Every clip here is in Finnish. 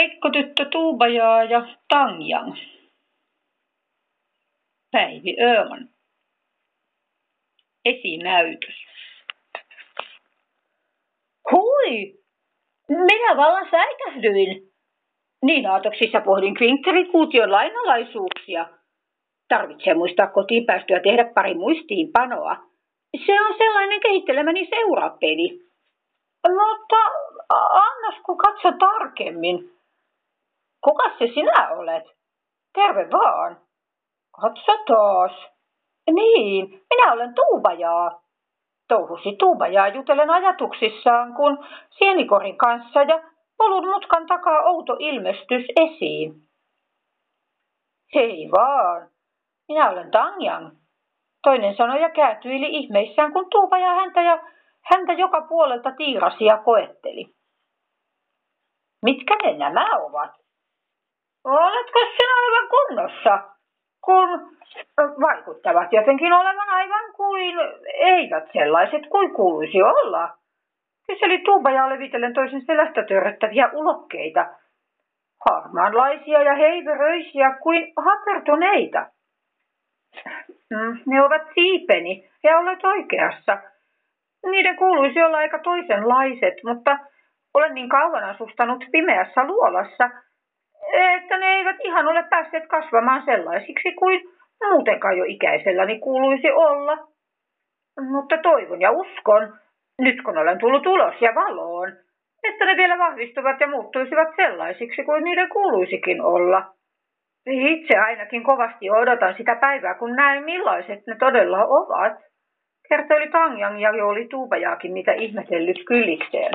Heikko tyttö Tuubajaa ja Tangjang. Päivi Ööman. Esinäytös. Hui! Minä vallan säikähdyin. Niin aatoksissa pohdin kvinkkerikuution lainalaisuuksia. Tarvitsee muistaa kotiin päästyä tehdä pari muistiinpanoa. Se on sellainen kehittelemäni seurapeli. Mutta annas kun katso tarkemmin. Kuka se sinä olet? Terve vaan. Katso taas. Niin, minä olen Tuubajaa. Touhusi Tuubajaa jutellen ajatuksissaan, kun sienikorin kanssa ja polun mutkan takaa outo ilmestys esiin. Hei vaan, minä olen Tangjang. Toinen sanoi ja ihmeissään, kun Tuupaja häntä ja häntä joka puolelta tiirasi ja koetteli. Mitkä ne nämä ovat? Oletko sinä aivan kunnossa? Kun vaikuttavat jotenkin olevan aivan kuin eivät sellaiset kuin kuuluisi olla. Kyseli Tuubaja levitellen toisen selästä törröttäviä ulokkeita. Harmaanlaisia ja heiveröisiä kuin hapertuneita. Mm, ne ovat siipeni ja olet oikeassa. Niiden kuuluisi olla aika toisenlaiset, mutta olen niin kauan asustanut pimeässä luolassa, että ne eivät ihan ole päässeet kasvamaan sellaisiksi kuin muutenkaan jo ikäiselläni kuuluisi olla. Mutta toivon ja uskon, nyt kun olen tullut ulos ja valoon, että ne vielä vahvistuvat ja muuttuisivat sellaisiksi kuin niiden kuuluisikin olla. Itse ainakin kovasti odotan sitä päivää, kun näen millaiset ne todella ovat. Kertoi Tangjang ja jo oli Tuubajaakin niitä ihmetellyt kylikseen.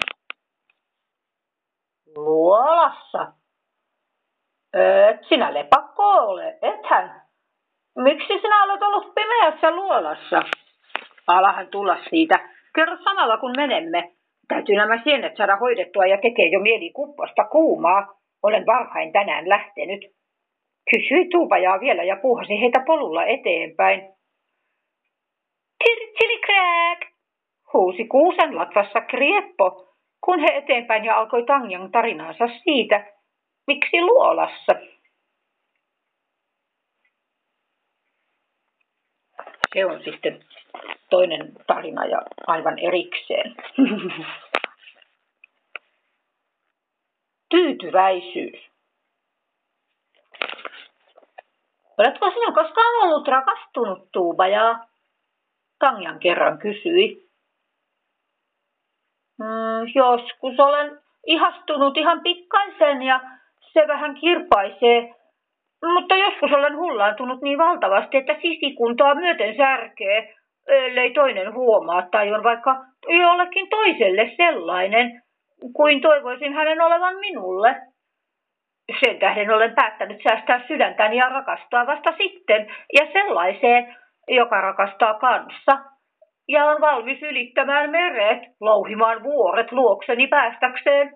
Luolassa. Et sinä lepakko ole, ethän. Miksi sinä olet ollut pimeässä luolassa? Alahan tulla siitä. Kerro samalla kun menemme. Täytyy nämä sienet saada hoidettua ja tekee jo mieli kuppasta kuumaa. Olen varhain tänään lähtenyt. Kysyi tuupajaa vielä ja puhasi heitä polulla eteenpäin. Tirtsilikräk! huusi kuusen latvassa Krieppo, kun he eteenpäin ja alkoi Tangjang tarinaansa siitä, miksi luolassa. Se on sitten toinen tarina ja aivan erikseen. Tyytyväisyys. Oletko sinä koskaan ollut rakastunut Tuubajaa? Tanjan kerran kysyi. Mm, joskus olen ihastunut ihan pikkaisen ja se vähän kirpaisee, mutta joskus olen hullaantunut niin valtavasti, että sisikuntoa myöten särkee, ellei toinen huomaa tai on vaikka jollekin toiselle sellainen, kuin toivoisin hänen olevan minulle. Sen tähden olen päättänyt säästää sydäntäni ja rakastaa vasta sitten, ja sellaiseen, joka rakastaa kanssa. Ja on valmis ylittämään meret, louhimaan vuoret luokseni päästäkseen,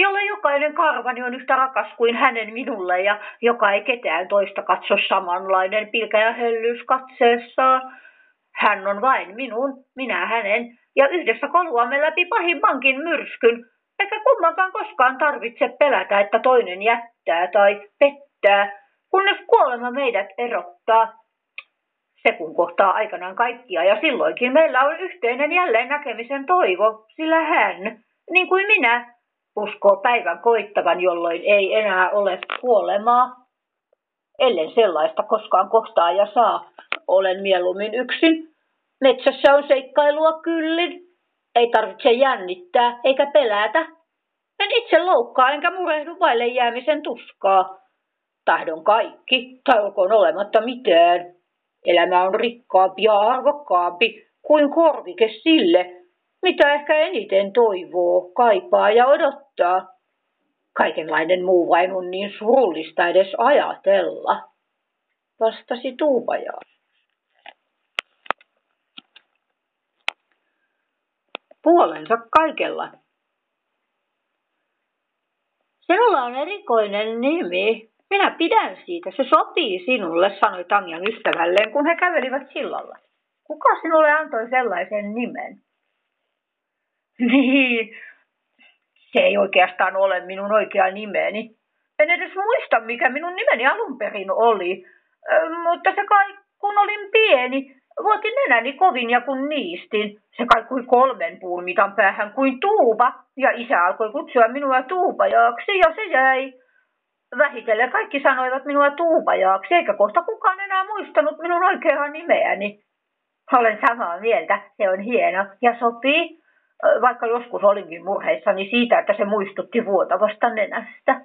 jolle jokainen karvani on yhtä rakas kuin hänen minulle ja joka ei ketään toista katso samanlainen pilkä ja hellyys katseessaan. Hän on vain minun, minä hänen, ja yhdessä koluamme läpi pahimmankin myrskyn, eikä kummankaan koskaan tarvitse pelätä, että toinen jättää tai pettää, kunnes kuolema meidät erottaa. Se kun kohtaa aikanaan kaikkia, ja silloinkin meillä on yhteinen jälleen näkemisen toivo, sillä hän, niin kuin minä, uskoo päivän koittavan, jolloin ei enää ole kuolemaa. Ellen sellaista koskaan kohtaa ja saa, olen mieluummin yksin. Metsässä on seikkailua kyllin. Ei tarvitse jännittää eikä pelätä. En itse loukkaa enkä murehdu vaille jäämisen tuskaa. Tahdon kaikki, tai olkoon olematta mitään. Elämä on rikkaampi ja arvokkaampi kuin korvike sille, mitä ehkä eniten toivoo, kaipaa ja odottaa. Kaikenlainen muu vain on niin surullista edes ajatella, vastasi Tuupaja. Puolensa kaikella. Sinulla on erikoinen nimi. Minä pidän siitä. Se sopii sinulle, sanoi Tanjan ystävälleen, kun he kävelivät sillalla. Kuka sinulle antoi sellaisen nimen? Niin, Se ei oikeastaan ole minun oikea nimeni. En edes muista, mikä minun nimeni alun perin oli. Mutta se kai, kun olin pieni, vuotin nenäni kovin ja kun niistin. Se kaikui kolmen puun mitan päähän kuin tuuba, ja isä alkoi kutsua minua tuupajaaksi, ja se jäi. Vähitellen kaikki sanoivat minua tuupajaaksi, eikä kohta kukaan enää muistanut minun oikeaa nimeäni. Olen samaa mieltä, se on hieno ja sopii, vaikka joskus olinkin murheissani siitä, että se muistutti vuotavasta nenästä.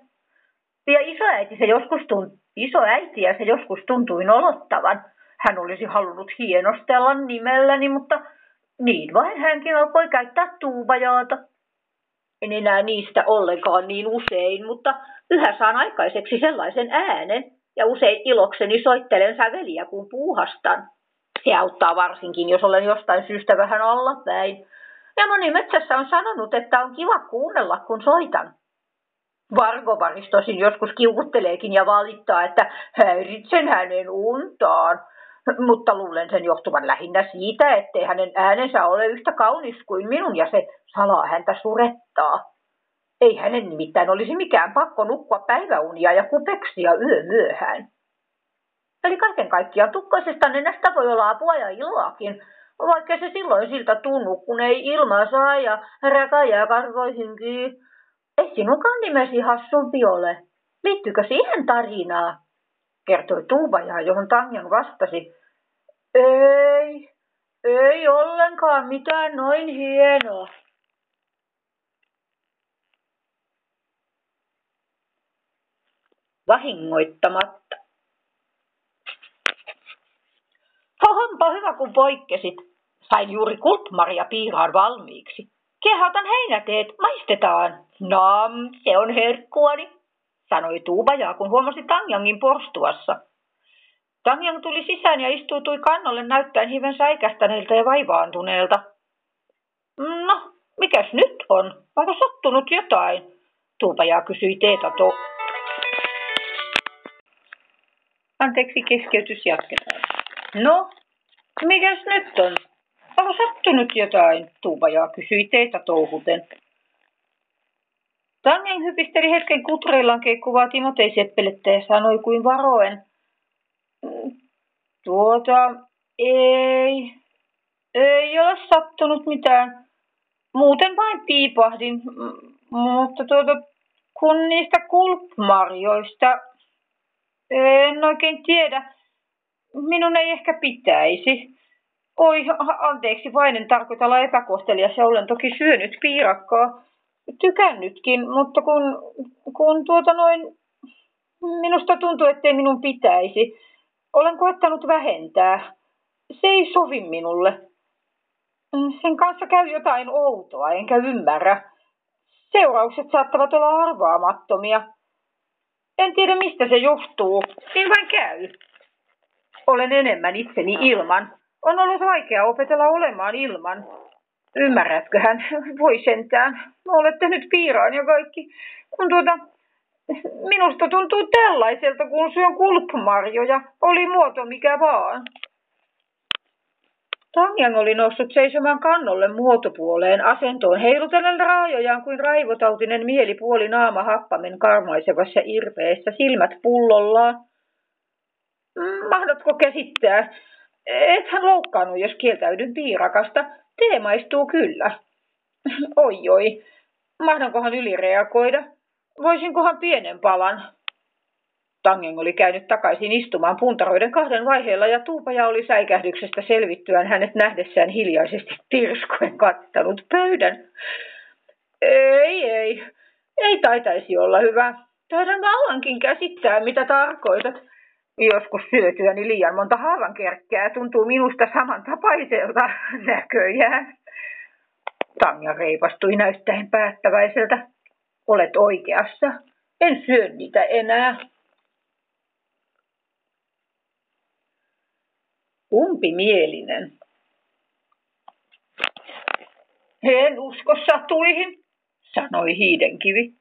Ja isoäiti se joskus tuntui, isoäitiä se joskus tuntui nolottavan. Hän olisi halunnut hienostella nimelläni, mutta niin vain hänkin alkoi käyttää tuubajaata. En enää niistä ollenkaan niin usein, mutta yhä saan aikaiseksi sellaisen äänen, ja usein ilokseni soittelen säveliä, kun puuhastan. Se auttaa varsinkin, jos olen jostain syystä vähän allapäin. Ja moni metsässä on sanonut, että on kiva kuunnella, kun soitan. Vargovaris tosin joskus kiukutteleekin ja valittaa, että häiritsen hänen untaan. Mutta luulen sen johtuvan lähinnä siitä, ettei hänen äänensä ole yhtä kaunis kuin minun ja se salaa häntä surettaa. Ei hänen nimittäin olisi mikään pakko nukkua päiväunia ja kupeksia yö myöhään. Eli kaiken kaikkiaan tukkaisesta nenästä voi olla apua ja iloakin, vaikka se silloin siltä tunnu, kun ei ilmaa saa ja räkäjää kasvoihinkin. Ei sinunkaan nimesi hassumpi ole. Liittyykö siihen tarinaa? kertoi Tuubaja, johon Tanjan vastasi. Ei, ei ollenkaan mitään noin hienoa. Vahingoittamatta. Onpa hyvä, kun poikkesit. Sain juuri kultmaria piiraan valmiiksi. Kehotan heinäteet, maistetaan. Nam, se on herkkuani, sanoi Tuubajaa, kun huomasi Tangjangin porstuassa. Tangjang tuli sisään ja istuutui kannolle näyttäen hiven säikästäneeltä ja vaivaantuneelta. No, mikäs nyt on? Onko sattunut jotain? Tuupaja kysyi Teeta to... Anteeksi, keskeytys jatketaan. No, mikäs nyt on? Onko sattunut jotain? Tuupaja kysyi Teeta touhuten. Tangen hypisteli hetken kutreillaan keikkuvaa Timotei Seppelettä ja sanoi kuin varoen. Tuota, ei, ei ole sattunut mitään. Muuten vain piipahdin, mutta tuota, kun niistä kulpmarjoista, en oikein tiedä. Minun ei ehkä pitäisi. Oi, anteeksi vain, en tarkoita olla epäkohtelias ja olen toki syönyt piirakkaa. Tykännytkin, mutta kun, kun tuota noin, minusta tuntuu, ettei minun pitäisi. Olen koettanut vähentää. Se ei sovi minulle. Sen kanssa käy jotain outoa, enkä ymmärrä. Seuraukset saattavat olla arvaamattomia. En tiedä, mistä se johtuu. Niin vain käy. Olen enemmän itseni ilman. On ollut vaikea opetella olemaan ilman. Ymmärrätköhän? Voi sentään. Olette nyt piiraan ja kaikki. Kun tuota, Minusta tuntuu tällaiselta, kun syön kulpmarjoja. Oli muoto mikä vaan. Tanjan oli noussut seisomaan kannolle muotopuoleen asentoon heilutellen raajojaan kuin raivotautinen mielipuoli naama happamen karmaisevassa irpeessä, silmät pullollaan. Mm, mahdotko käsittää? Ethän loukkaannut, jos kieltäydyn piirakasta. Tee maistuu kyllä. Oi oi, mahdankohan ylireagoida? Voisinkohan pienen palan? Tangeng oli käynyt takaisin istumaan puntaroiden kahden vaiheella ja tuupaja oli säikähdyksestä selvittyään hänet nähdessään hiljaisesti tirskoen kattanut pöydän. Ei, ei, ei taitaisi olla hyvä. Taidan vallankin käsittää, mitä tarkoitat. Joskus syötyäni liian monta kerkkää tuntuu minusta samantapaiselta näköjään. Tanja reipastui näyttäen päättäväiseltä. Olet oikeassa. En syö niitä enää. Umpimielinen. En usko satuihin, sanoi hiidenkivi.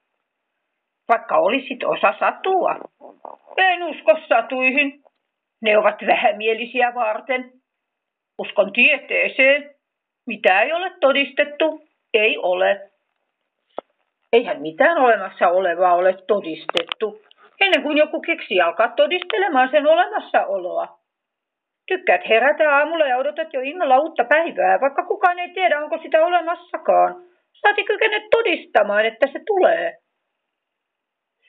Vaikka olisit osa satua. En usko satuihin. Ne ovat vähämielisiä varten. Uskon tieteeseen. Mitä ei ole todistettu, ei ole. Eihän mitään olemassa olevaa ole todistettu, ennen kuin joku keksi alkaa todistelemaan sen olemassaoloa. Tykkäät herätä aamulla ja odotat jo innolla uutta päivää, vaikka kukaan ei tiedä, onko sitä olemassakaan. Saati kykene todistamaan, että se tulee.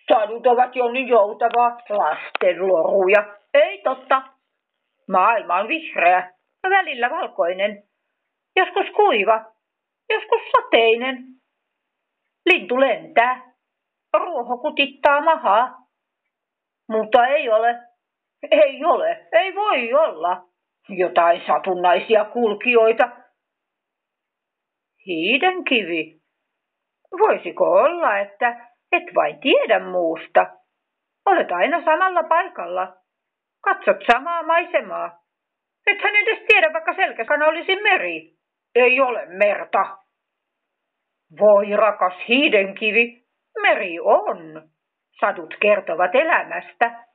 Sadut ovat jo niin joutavaa lastenloruja. Ei totta. Maailma on vihreä, välillä valkoinen, joskus kuiva, joskus sateinen. Lintu lentää, ruoho kutittaa mahaa, mutta ei ole, ei ole, ei voi olla jotain satunnaisia kulkijoita. Hiiden kivi. Voisiko olla, että et vain tiedä muusta? Olet aina samalla paikalla. Katsot samaa maisemaa. Ethän edes tiedä, vaikka selkäsana olisi meri. Ei ole merta. Voi rakas hiidenkivi, meri on. Sadut kertovat elämästä.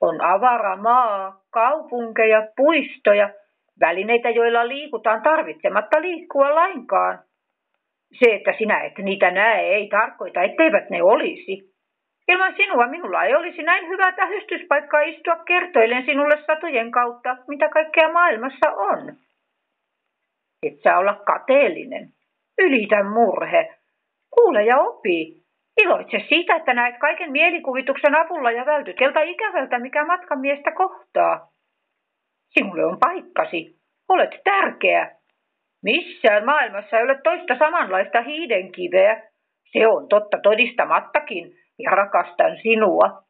On avara maa, kaupunkeja, puistoja, välineitä, joilla liikutaan tarvitsematta liikkua lainkaan. Se, että sinä et niitä näe, ei tarkoita, etteivät ne olisi. Ilman sinua minulla ei olisi näin hyvää tähystyspaikkaa istua kertoilen sinulle satojen kautta, mitä kaikkea maailmassa on. Et saa olla kateellinen. Ylitä murhe. Kuule ja opi. Iloitse siitä, että näet kaiken mielikuvituksen avulla ja vältyt kelta ikävältä, mikä matkamiestä kohtaa. Sinulle on paikkasi. Olet tärkeä. Missään maailmassa ei ole toista samanlaista hiidenkiveä. Se on totta todistamattakin, ja rakastan sinua.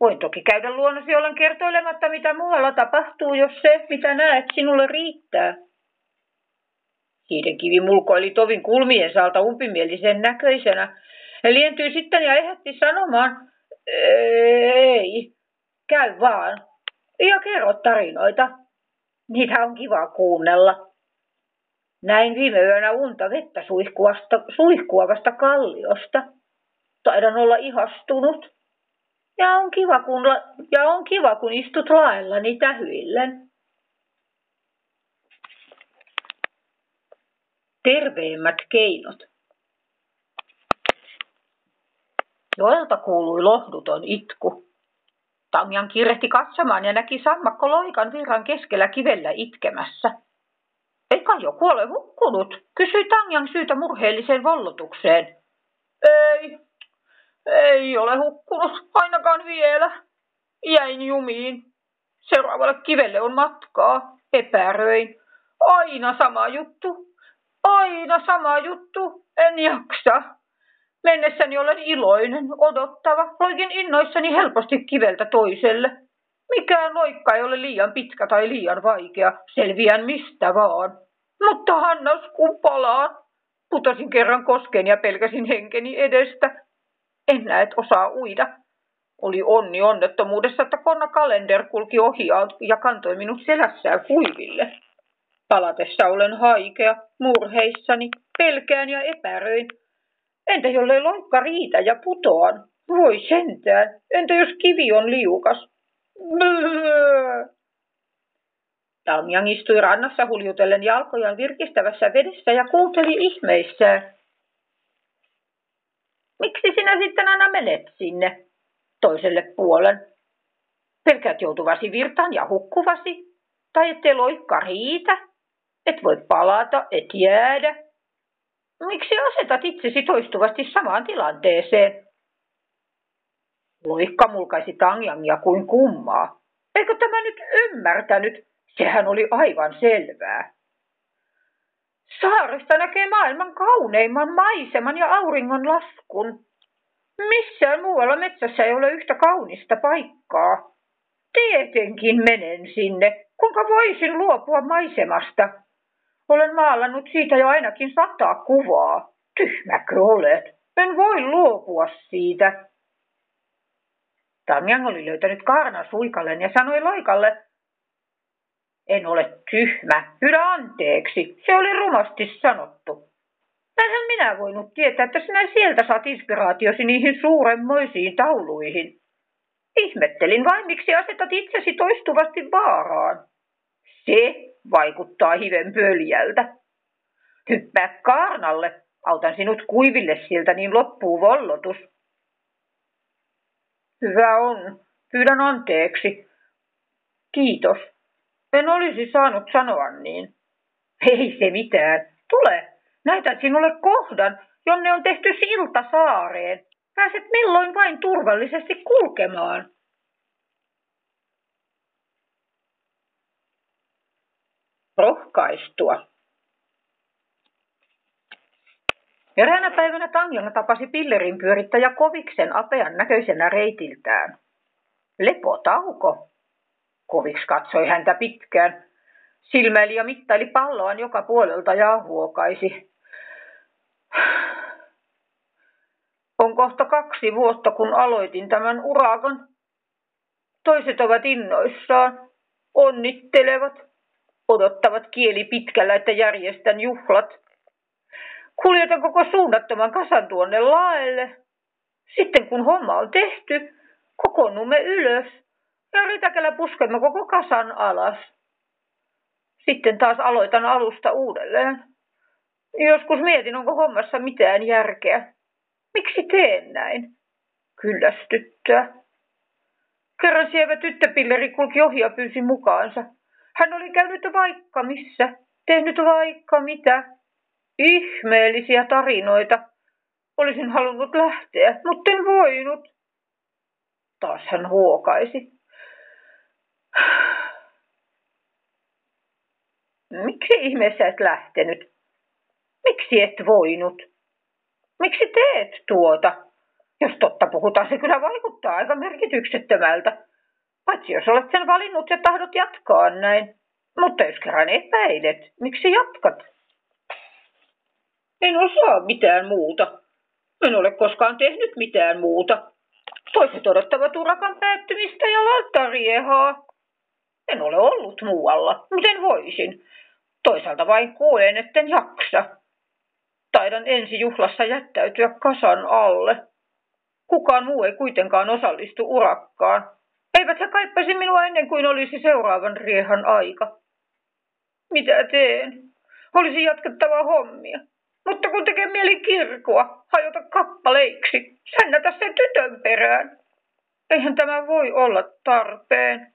Voin toki käydä luonnosi ollen kertoilematta, mitä muualla tapahtuu, jos se, mitä näet, sinulle riittää. Hiidenkivi mulkoili tovin kulmien saalta umpimielisen näköisenä. Ja lientyi sitten ja ehätti sanomaan, ei, käy vaan. Ja kerro tarinoita. Niitä on kiva kuunnella. Näin viime yönä unta vettä suihkuavasta kalliosta taidan olla ihastunut. Ja on kiva, kun, ja on kiva, kun istut laellani tähyillen. Terveemmät keinot. Joelta kuului lohduton itku. Tamjan kirehti katsomaan ja näki sammakko loikan virran keskellä kivellä itkemässä. Eikä joku ole hukkunut, kysyi Tanjan syytä murheelliseen vollotukseen. Ei, ei ole hukkunut ainakaan vielä. Jäin jumiin. Seuraavalle kivelle on matkaa. Epäröin. Aina sama juttu. Aina sama juttu. En jaksa. Mennessäni olen iloinen, odottava. Loikin innoissani helposti kiveltä toiselle. Mikään loikka ei ole liian pitkä tai liian vaikea. Selviän mistä vaan. Mutta Hannas, kun palaan. Putosin kerran koskeen ja pelkäsin henkeni edestä. En näet osaa uida. Oli onni onnettomuudessa, että Konna Kalender kulki ohi ja kantoi minut selässään kuiville. Palatessa olen haikea, murheissani, pelkään ja epäröin. Entä jollei loikka riitä ja putoan? Voi sentään. Entä jos kivi on liukas? Blöö. Tamjang istui rannassa huljutellen jalkojaan virkistävässä vedessä ja kuunteli ihmeissään. Miksi sinä sitten aina menet sinne toiselle puolen? Pelkäät joutuvasi virtaan ja hukkuvasi? Tai ettei loikka riitä? Et voi palata, et jäädä? Miksi asetat itsesi toistuvasti samaan tilanteeseen? Loikka mulkaisi Tanjangia kuin kummaa. Eikö tämä nyt ymmärtänyt? Sehän oli aivan selvää. Saaresta näkee maailman kauneimman maiseman ja auringon laskun. Missään muualla metsässä ei ole yhtä kaunista paikkaa. Tietenkin menen sinne, kuinka voisin luopua maisemasta. Olen maalannut siitä jo ainakin sata kuvaa. Tyhmäkö olet? En voi luopua siitä. Tamjang oli löytänyt kaarnan suikallen ja sanoi loikalle, en ole tyhmä. Pyydä anteeksi. Se oli rumasti sanottu. Näinhän minä voinut tietää, että sinä sieltä saat inspiraatiosi niihin suuremmoisiin tauluihin. Ihmettelin vain, miksi asetat itsesi toistuvasti vaaraan. Se vaikuttaa hiven pöljältä. Hyppää kaarnalle, Autan sinut kuiville siltä, niin loppuu vollotus. Hyvä on. Pyydän anteeksi. Kiitos. En olisi saanut sanoa niin. Ei se mitään. Tule. Näytän sinulle kohdan, jonne on tehty silta saareen. Pääset milloin vain turvallisesti kulkemaan. Rohkaistua. Eräänä päivänä Tanjana tapasi pillerin pyörittäjä Koviksen apean näköisenä reitiltään. Lepotauko. Koviks katsoi häntä pitkään. Silmäili ja mittaili palloaan joka puolelta ja huokaisi. On kohta kaksi vuotta, kun aloitin tämän urakan. Toiset ovat innoissaan, onnittelevat, odottavat kieli pitkällä, että järjestän juhlat. Kuljetan koko suunnattoman kasan tuonne laelle. Sitten kun homma on tehty, kokoonnumme ylös ja rytäkällä puskemme koko kasan alas. Sitten taas aloitan alusta uudelleen. Joskus mietin, onko hommassa mitään järkeä. Miksi teen näin? Kyllästyttää. Kerran sievä tyttöpilleri kulki ohi ja pyysi mukaansa. Hän oli käynyt vaikka missä, tehnyt vaikka mitä. Ihmeellisiä tarinoita. Olisin halunnut lähteä, mutta en voinut. Taas hän huokaisi. Miksi ihmeessä et lähtenyt? Miksi et voinut? Miksi teet tuota? Jos totta puhutaan, se kyllä vaikuttaa aika merkityksettömältä. Paitsi jos olet sen valinnut ja tahdot jatkaa näin. Mutta jos kerran epäilet, miksi jatkat? En osaa mitään muuta. En ole koskaan tehnyt mitään muuta. Toiset odottavat urakan päättymistä ja lattariehaa. En ole ollut muualla, miten voisin. Toisaalta vain koen, etten jaksa. Taidan ensi juhlassa jättäytyä kasan alle. Kukaan muu ei kuitenkaan osallistu urakkaan. Eivät he kaippasi minua ennen kuin olisi seuraavan riehan aika. Mitä teen? Olisi jatkettava hommia. Mutta kun tekee mieli kirkua, hajota kappaleiksi, sännätä sen tytön perään. Eihän tämä voi olla tarpeen.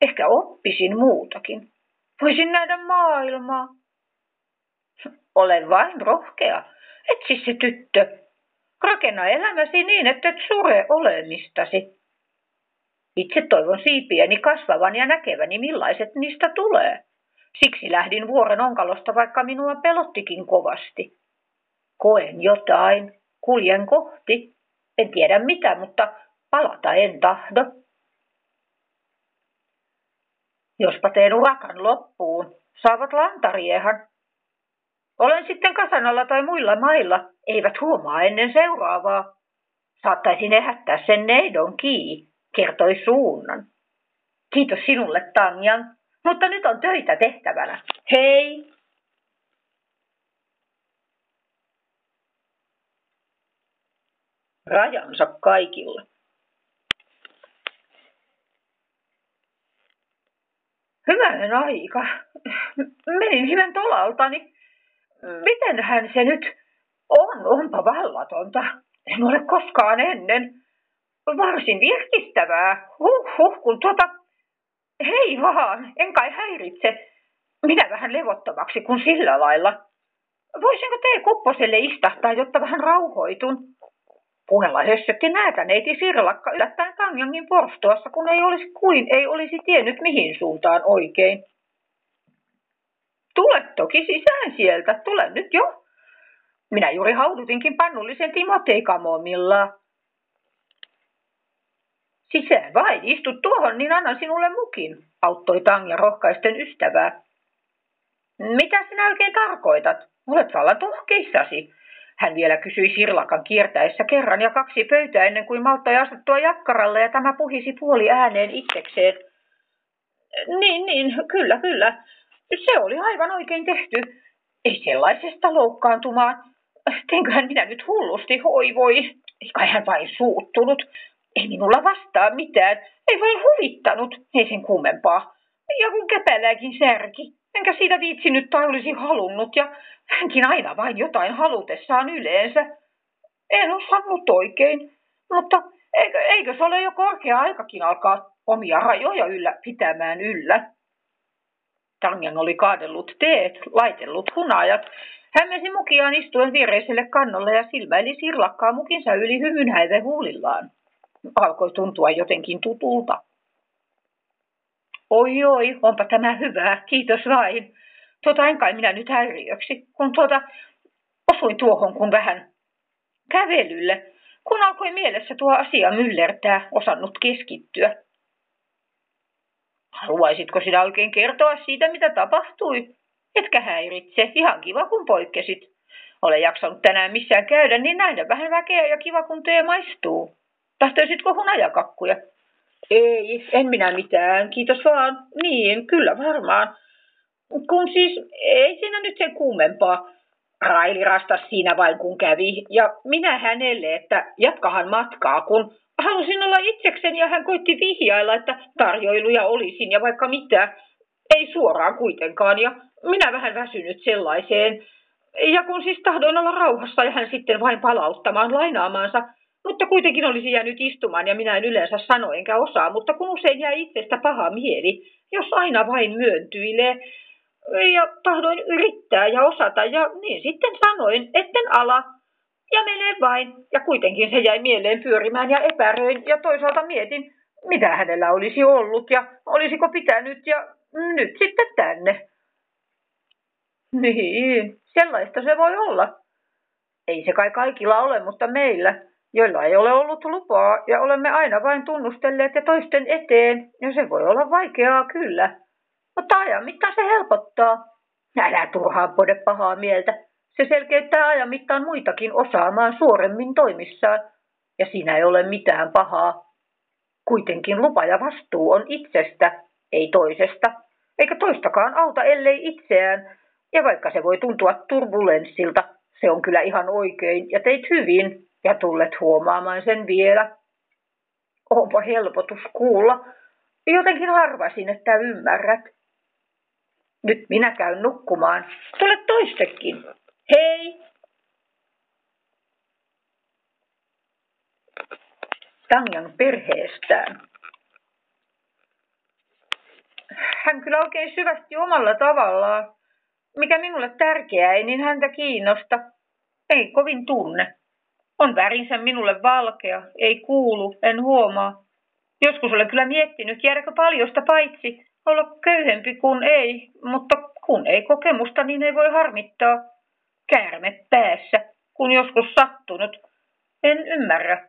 Ehkä oppisin muutakin. Voisin nähdä maailmaa. Olen vain rohkea. Etsi se tyttö. Rakenna elämäsi niin, että et sure olemistasi. Itse toivon siipieni kasvavan ja näkeväni, millaiset niistä tulee. Siksi lähdin vuoren onkalosta, vaikka minua pelottikin kovasti. Koen jotain, kuljen kohti. En tiedä mitä, mutta palata en tahdo. Jospa teen urakan loppuun, saavat lantariehan. Olen sitten kasanalla tai muilla mailla, eivät huomaa ennen seuraavaa. Saattaisin ehättää sen neidon kii, kertoi suunnan. Kiitos sinulle, Tanjan, mutta nyt on töitä tehtävänä. Hei! Rajansa kaikilla. Hyvänen aika. Menin hiven tolaltani. Mitenhän se nyt on? Onpa vallatonta. En ole koskaan ennen. Varsin virkistävää. Huh, huh, kun tuota... Hei vaan, en kai häiritse. Minä vähän levottomaksi kuin sillä lailla. Voisinko te kupposelle istahtaa, jotta vähän rauhoitun? Puhella hössötti näätäneiti Sirlakka yllättäen Tanjangin porstuassa, kun ei olisi kuin ei olisi tiennyt mihin suuntaan oikein. Tule toki sisään sieltä, tule nyt jo. Minä juuri haudutinkin pannullisen Timoteikamomilla. Sisään vain, istu tuohon, niin annan sinulle mukin, auttoi Tanja rohkaisten ystävää. Mitä sinä oikein tarkoitat? Olet vallan tohkeissasi. Hän vielä kysyi Sirlakan kiertäessä kerran ja kaksi pöytää ennen kuin malttoi astuttua jakkaralle ja tämä puhisi puoli ääneen itsekseen. Niin, niin, kyllä, kyllä. Se oli aivan oikein tehty. Ei sellaisesta loukkaantumaan. Teenköhän minä nyt hullusti, hoi voi. Ei kai hän vain suuttunut. Ei minulla vastaa mitään. Ei vain huvittanut. Ei sen kummempaa. Ja kun käpälääkin särki. Enkä siitä viitsinyt tai olisi halunnut, ja hänkin aina vain jotain halutessaan yleensä. En osannut oikein, mutta eikö, eikö se ole jo korkea aikakin alkaa omia rajoja yllä pitämään yllä? Tanjan oli kaadellut teet, laitellut hunajat. Hän mesi mukiaan istuen viereiselle kannolle ja silmäili sirlakkaa mukinsa yli hymynhäive huulillaan. Alkoi tuntua jotenkin tutulta. Oi oi, onpa tämä hyvää, kiitos vain. Tuota en kai minä nyt häiriöksi, kun tuota osuin tuohon kun vähän kävelylle, kun alkoi mielessä tuo asia myllertää, osannut keskittyä. Haluaisitko sinä oikein kertoa siitä, mitä tapahtui? Etkä häiritse, ihan kiva kun poikkesit. Ole jaksanut tänään missään käydä, niin näin vähän väkeä ja kiva kun tee maistuu. Tahtoisitko hunajakakkuja? Ei, en minä mitään, kiitos vaan. Niin, kyllä varmaan. Kun siis, ei siinä nyt sen kuumempaa. Raili rastas siinä vain kun kävi, ja minä hänelle, että jatkahan matkaa, kun halusin olla itsekseni ja hän koitti vihjailla, että tarjoiluja olisin ja vaikka mitä. Ei suoraan kuitenkaan, ja minä vähän väsynyt sellaiseen. Ja kun siis tahdoin olla rauhassa ja hän sitten vain palauttamaan lainaamaansa, mutta kuitenkin olisi jäänyt istumaan ja minä en yleensä sano enkä osaa, mutta kun usein jää itsestä paha mieli, jos aina vain myöntyilee, ja tahdoin yrittää ja osata ja niin sitten sanoin, etten ala ja mene vain. Ja kuitenkin se jäi mieleen pyörimään ja epäröin ja toisaalta mietin, mitä hänellä olisi ollut ja olisiko pitänyt ja nyt sitten tänne. Niin, sellaista se voi olla. Ei se kai kaikilla ole, mutta meillä, joilla ei ole ollut lupaa ja olemme aina vain tunnustelleet ja toisten eteen, ja se voi olla vaikeaa kyllä. Mutta ajan mittaan se helpottaa. Älä turhaan pode pahaa mieltä. Se selkeyttää ajan mittaan muitakin osaamaan suoremmin toimissaan, ja siinä ei ole mitään pahaa. Kuitenkin lupa ja vastuu on itsestä, ei toisesta, eikä toistakaan auta ellei itseään, ja vaikka se voi tuntua turbulenssilta, se on kyllä ihan oikein, ja teit hyvin, ja tullet huomaamaan sen vielä. Onpa helpotus kuulla. Jotenkin harvasin, että ymmärrät. Nyt minä käyn nukkumaan. Tule toistekin. Hei! Tangan perheestään. Hän kyllä oikein syvästi omalla tavallaan. Mikä minulle tärkeää ei, niin häntä kiinnosta. Ei kovin tunne. On värinsä minulle valkea, ei kuulu, en huomaa. Joskus olen kyllä miettinyt, jäädäkö paljosta paitsi, olla köyhempi kuin ei, mutta kun ei kokemusta, niin ei voi harmittaa. Käärme päässä, kun joskus sattunut. En ymmärrä.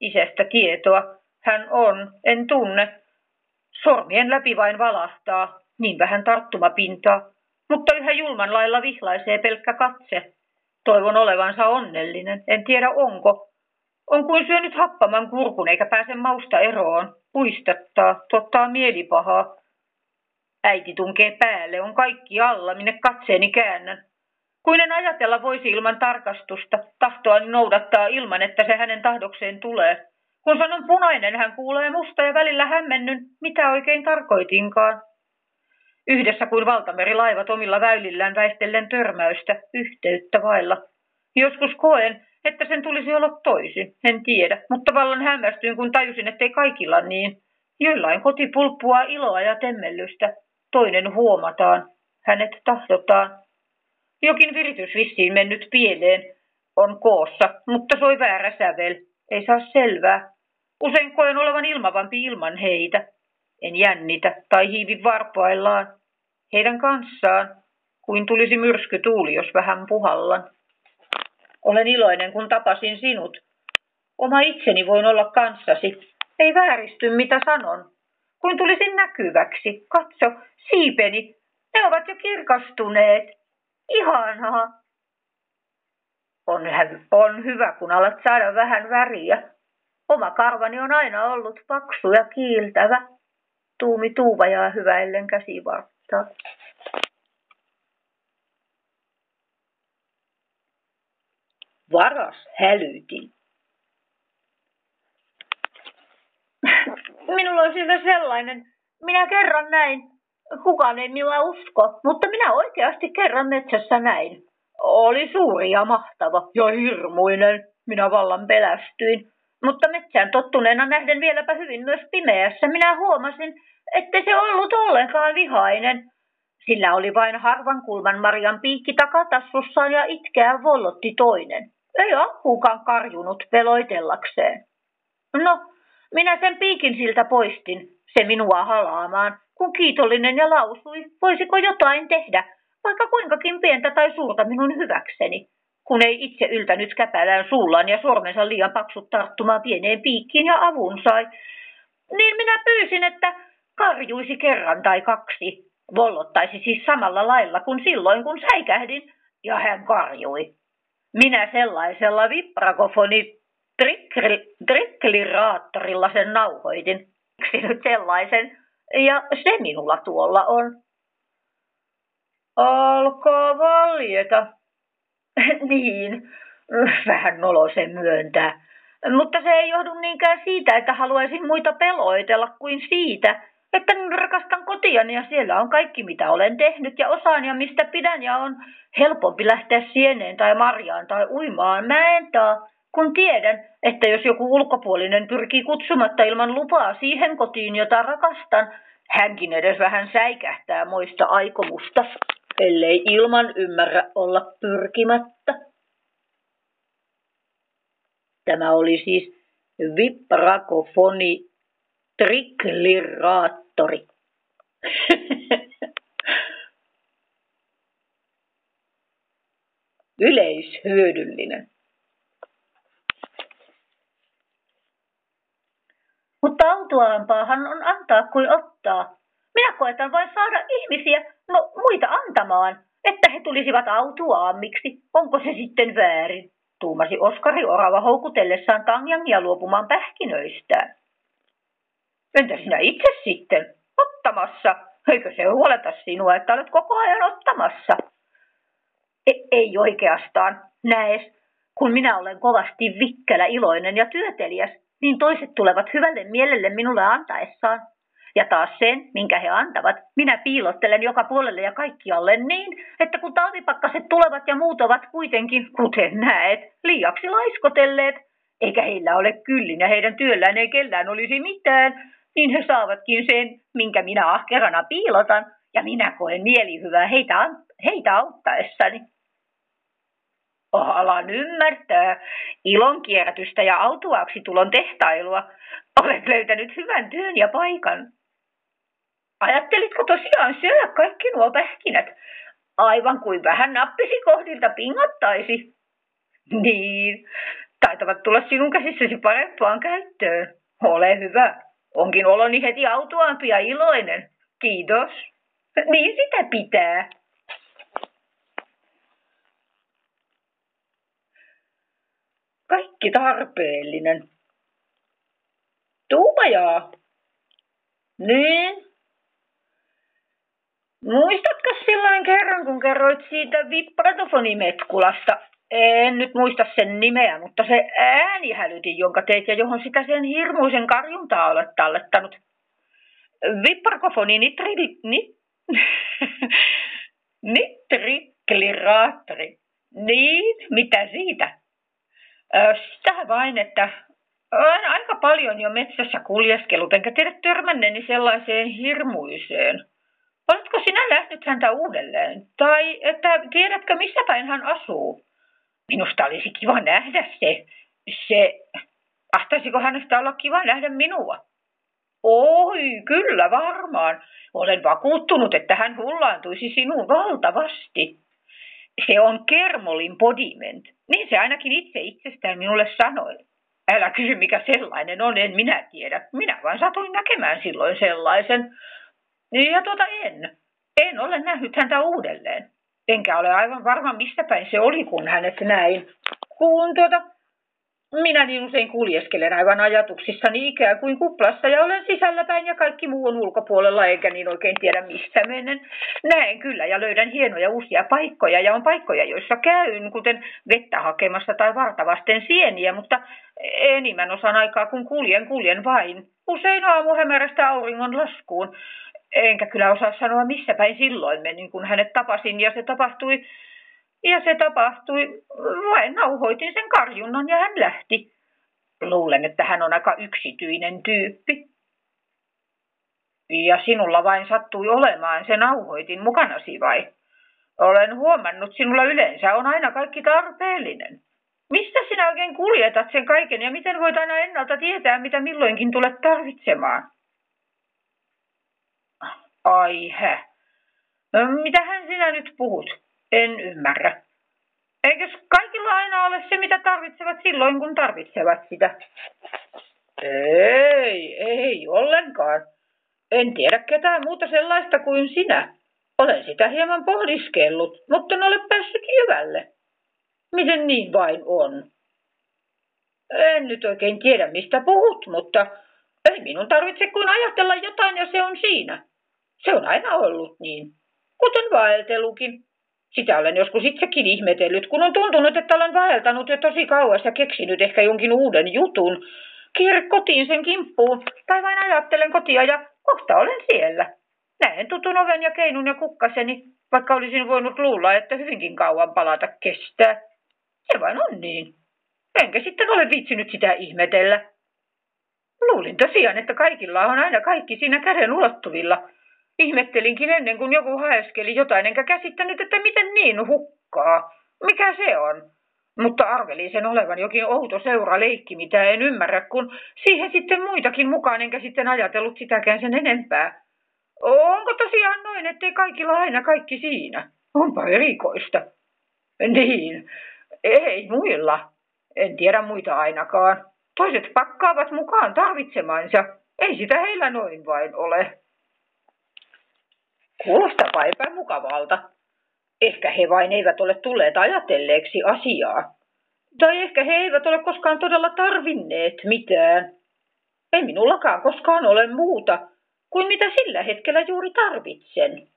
Isästä tietoa. Hän on, en tunne. Sormien läpi vain valahtaa, niin vähän tarttumapintaa, mutta yhä julman lailla vihlaisee pelkkä katse. Toivon olevansa onnellinen, en tiedä onko. On kuin syönyt happaman kurkun eikä pääse mausta eroon. Puistattaa, tottaa mielipahaa. Äiti tunkee päälle, on kaikki alla, minne katseeni käännän. Kuin en ajatella voisi ilman tarkastusta, tahtoani noudattaa ilman, että se hänen tahdokseen tulee. Kun sanon punainen, hän kuulee musta ja välillä hämmennyn, mitä oikein tarkoitinkaan. Yhdessä kuin valtamerilaivat omilla väylillään väistellen törmäystä, yhteyttä vailla. Joskus koen, että sen tulisi olla toisin, en tiedä, mutta vallan hämmästyin, kun tajusin, ettei kaikilla niin. Joillain koti pulppua iloa ja temmellystä, toinen huomataan, hänet tahdotaan. Jokin viritys vissiin mennyt pieleen, on koossa, mutta soi väärä sävel, ei saa selvää. Usein koen olevan ilmavampi ilman heitä. En jännitä tai hiivi varpaillaan. Heidän kanssaan, kuin tulisi myrskytuuli, jos vähän puhallan. Olen iloinen, kun tapasin sinut. Oma itseni voin olla kanssasi. Ei vääristy, mitä sanon. Kuin tulisin näkyväksi. Katso, siipeni. Ne ovat jo kirkastuneet. Ihanaa. On, on hyvä, kun alat saada vähän väriä. Oma karvani on aina ollut paksu ja kiiltävä. Tuumi tuuvajaa hyväillen käsivarttaa. Varas hälytin. Minulla on sillä sellainen. Minä kerran näin. Kukaan ei minua usko, mutta minä oikeasti kerran metsässä näin. Oli suuri ja mahtava ja hirmuinen. Minä vallan pelästyin. Mutta metsään tottuneena nähden vieläpä hyvin myös pimeässä minä huomasin, että se ollut ollenkaan vihainen. Sillä oli vain harvan kulman Marian piikki takatassussaan ja itkeä vollotti toinen. Ei akkuukaan karjunut peloitellakseen. No, minä sen piikin siltä poistin, se minua halaamaan, kun kiitollinen ja lausui, voisiko jotain tehdä, vaikka kuinkakin pientä tai suurta minun hyväkseni, kun ei itse yltänyt käpälään suullaan ja sormensa liian paksut tarttumaan pieneen piikkiin ja avun sai, niin minä pyysin, että karjuisi kerran tai kaksi, vollottaisi siis samalla lailla kuin silloin, kun säikähdin, ja hän karjui. Minä sellaisella vibragofoni trikliraattorilla sen nauhoitin. Miksi nyt sellaisen? Ja se minulla tuolla on. Alkaa valjeta. niin, vähän nolosen myöntää. Mutta se ei johdu niinkään siitä, että haluaisin muita peloitella kuin siitä, että rakastan kotiani ja siellä on kaikki mitä olen tehnyt ja osaan ja mistä pidän ja on helpompi lähteä sieneen tai marjaan tai uimaan mäentaa, kun tiedän, että jos joku ulkopuolinen pyrkii kutsumatta ilman lupaa siihen kotiin, jota rakastan, hänkin edes vähän säikähtää moista aikomusta, ellei ilman ymmärrä olla pyrkimättä. Tämä oli siis viprakofoni trikliraattori. Yleishyödyllinen. Mutta autuaampaahan on antaa kuin ottaa. Minä koetan vain saada ihmisiä, no muita antamaan, että he tulisivat autuaammiksi. Onko se sitten väärin? Tuumasi Oskari Orava houkutellessaan Tanjangia luopumaan pähkinöistään. Entä sinä itse sitten? Ottamassa. Eikö se huoleta sinua, että olet koko ajan ottamassa? E- ei oikeastaan. Näes, kun minä olen kovasti vikkelä, iloinen ja työtelijäs, niin toiset tulevat hyvälle mielelle minulle antaessaan. Ja taas sen, minkä he antavat, minä piilottelen joka puolelle ja kaikkialle niin, että kun talvipakkaset tulevat ja muut ovat kuitenkin, kuten näet, liiaksi laiskotelleet, eikä heillä ole kyllin ja heidän työllään ei kellään olisi mitään, niin he saavatkin sen, minkä minä ahkerana piilotan, ja minä koen mielihyvää heitä, heitä auttaessani. Oh, alan ymmärtää ilonkierrätystä ja autuaaksi tulon tehtailua. Olet löytänyt hyvän työn ja paikan. Ajattelitko tosiaan syödä kaikki nuo pähkinät? Aivan kuin vähän nappisi kohdilta pingottaisi. Niin, taitavat tulla sinun käsissäsi parempaan käyttöön. Ole hyvä. Onkin oloni heti autuaampi ja iloinen. Kiitos. Niin sitä pitää. Kaikki tarpeellinen. Tuupajaa. Niin. Muistatko silloin kerran, kun kerroit siitä vibratonifonimetkulasta? En nyt muista sen nimeä, mutta se äänihälytin, jonka teit ja johon sitä sen hirmuisen karjuntaa olet tallettanut. Viparkofoni nitri... Ni, nitrikliraattori. Niin, mitä siitä? Sitä vain, että olen aika paljon jo metsässä kuljeskellut, enkä tiedä törmänneeni sellaiseen hirmuiseen. Oletko sinä nähnyt häntä uudelleen? Tai että tiedätkö, missä päin hän asuu? Minusta olisi kiva nähdä se. Se, ahtaisiko hänestä olla kiva nähdä minua? Oi, kyllä varmaan. Olen vakuuttunut, että hän hullaantuisi sinuun valtavasti. Se on Kermolin podiment. Niin se ainakin itse itsestään minulle sanoi. Älä kysy, mikä sellainen on, en minä tiedä. Minä vain satuin näkemään silloin sellaisen. Ja tuota en. En ole nähnyt häntä uudelleen. Enkä ole aivan varma, mistä päin se oli, kun hänet näin. Kun tuota, minä niin usein kuljeskelen aivan ajatuksissani ikään kuin kuplassa ja olen sisälläpäin ja kaikki muu on ulkopuolella eikä niin oikein tiedä mistä menen. Näen kyllä ja löydän hienoja uusia paikkoja ja on paikkoja, joissa käyn, kuten vettä hakemassa tai vartavasten sieniä, mutta enimmän osan aikaa kun kuljen, kuljen vain. Usein aamuhämärästä auringon laskuun. Enkä kyllä osaa sanoa missä päin silloin menin, kun hänet tapasin ja se tapahtui, ja se tapahtui, vain nauhoitin sen karjunnan ja hän lähti. Luulen, että hän on aika yksityinen tyyppi. Ja sinulla vain sattui olemaan se nauhoitin mukanasi vai? Olen huomannut, sinulla yleensä on aina kaikki tarpeellinen. Mistä sinä oikein kuljetat sen kaiken ja miten voit aina ennalta tietää, mitä milloinkin tulet tarvitsemaan? Ai hä. No, mitähän sinä nyt puhut? En ymmärrä. Eikös kaikilla aina ole se, mitä tarvitsevat silloin, kun tarvitsevat sitä? Ei, ei ollenkaan. En tiedä ketään muuta sellaista kuin sinä. Olen sitä hieman pohdiskellut, mutta en ole päässyt jyvälle. Miten niin vain on? En nyt oikein tiedä, mistä puhut, mutta ei minun tarvitse kuin ajatella jotain ja se on siinä. Se on aina ollut niin, kuten vaeltelukin. Sitä olen joskus itsekin ihmetellyt, kun on tuntunut, että olen vaeltanut jo tosi kauas ja keksinyt ehkä jonkin uuden jutun. Kierre kotiin sen kimppuun, tai vain ajattelen kotia ja kohta olen siellä. Näen tutun oven ja keinun ja kukkaseni, vaikka olisin voinut luulla, että hyvinkin kauan palata kestää. Se vain on niin. Enkä sitten ole viitsinyt sitä ihmetellä. Luulin tosiaan, että kaikilla on aina kaikki siinä käden ulottuvilla. Ihmettelinkin ennen kuin joku haeskeli jotain, enkä käsittänyt, että miten niin hukkaa. Mikä se on? Mutta arvelin sen olevan jokin outo seuraleikki, mitä en ymmärrä, kun siihen sitten muitakin mukaan, enkä sitten ajatellut sitäkään sen enempää. Onko tosiaan noin, ettei kaikilla aina kaikki siinä? Onpa erikoista. Niin, ei muilla. En tiedä muita ainakaan. Toiset pakkaavat mukaan tarvitsemansa. Ei sitä heillä noin vain ole. Kuulostapa epämukavalta. Ehkä he vain eivät ole tulleet ajatelleeksi asiaa. Tai ehkä he eivät ole koskaan todella tarvinneet mitään. Ei minullakaan koskaan ole muuta kuin mitä sillä hetkellä juuri tarvitsen.